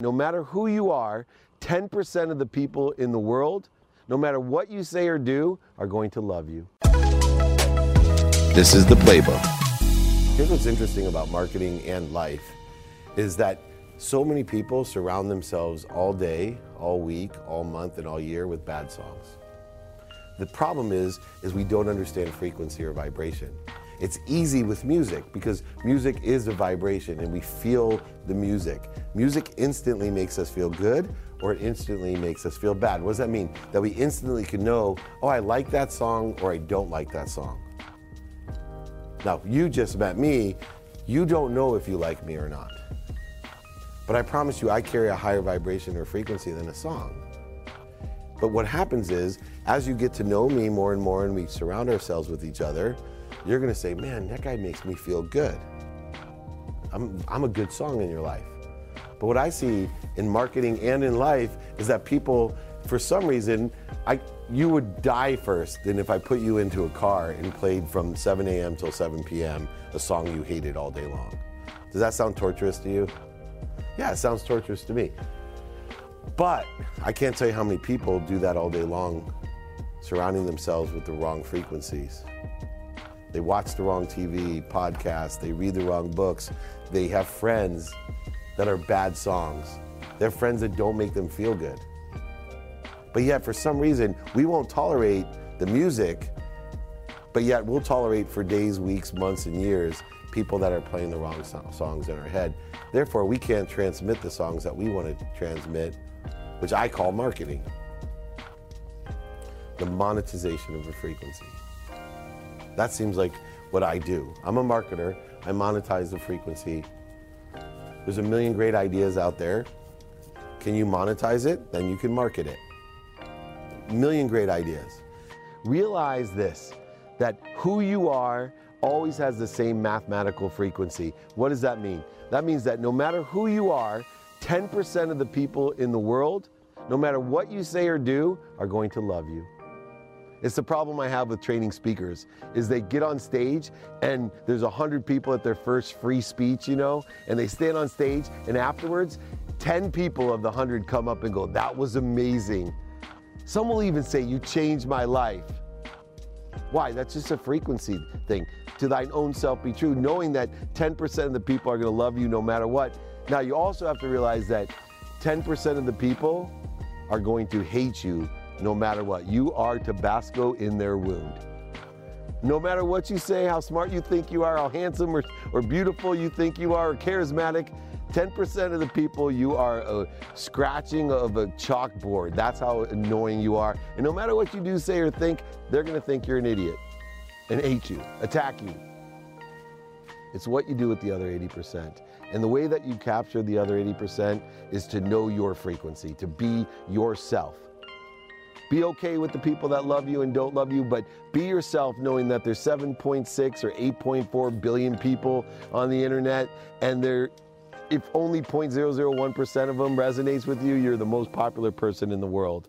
No matter who you are, 10% of the people in the world, no matter what you say or do, are going to love you. This is the playbook. Here's what's interesting about marketing and life is that so many people surround themselves all day, all week, all month, and all year with bad songs. The problem is, is we don't understand frequency or vibration. It's easy with music because music is a vibration and we feel the music. Music instantly makes us feel good or it instantly makes us feel bad. What does that mean? That we instantly can know, oh, I like that song or I don't like that song. Now, you just met me. You don't know if you like me or not. But I promise you, I carry a higher vibration or frequency than a song. But what happens is, as you get to know me more and more and we surround ourselves with each other, you're gonna say, man, that guy makes me feel good. I'm, I'm a good song in your life. But what I see in marketing and in life is that people, for some reason, I, you would die first than if I put you into a car and played from 7 a.m. till 7 p.m. a song you hated all day long. Does that sound torturous to you? Yeah, it sounds torturous to me. But I can't tell you how many people do that all day long, surrounding themselves with the wrong frequencies. They watch the wrong TV, podcasts, they read the wrong books, they have friends that are bad songs. They're friends that don't make them feel good. But yet, for some reason, we won't tolerate the music, but yet we'll tolerate for days, weeks, months, and years people that are playing the wrong so- songs in our head. Therefore, we can't transmit the songs that we want to transmit, which I call marketing. The monetization of a frequency. That seems like what I do. I'm a marketer, I monetize the frequency. There's a million great ideas out there. Can you monetize it? Then you can market it. Million great ideas. Realize this that who you are always has the same mathematical frequency. What does that mean? That means that no matter who you are, 10% of the people in the world, no matter what you say or do, are going to love you. It's the problem I have with training speakers is they get on stage and there's a hundred people at their first free speech, you know, and they stand on stage and afterwards, 10 people of the hundred come up and go, that was amazing. Some will even say, you changed my life. Why? That's just a frequency thing. To thine own self be true, knowing that 10% of the people are going to love you no matter what. Now, you also have to realize that 10% of the people are going to hate you no matter what. You are Tabasco in their wound. No matter what you say, how smart you think you are, how handsome or, or beautiful you think you are, or charismatic, 10% of the people you are a scratching of a chalkboard. That's how annoying you are. And no matter what you do, say, or think, they're to think you're an idiot and hate you, attack you. It's what you do with the other 80%. And the way that you capture the other 80% is to know your frequency, to be yourself. Be okay with the people that love you and don't love you, but be yourself knowing that there's 7.6 or 8.4 billion people on the internet and there if only 0.001% of them resonates with you, you're the most popular person in the world.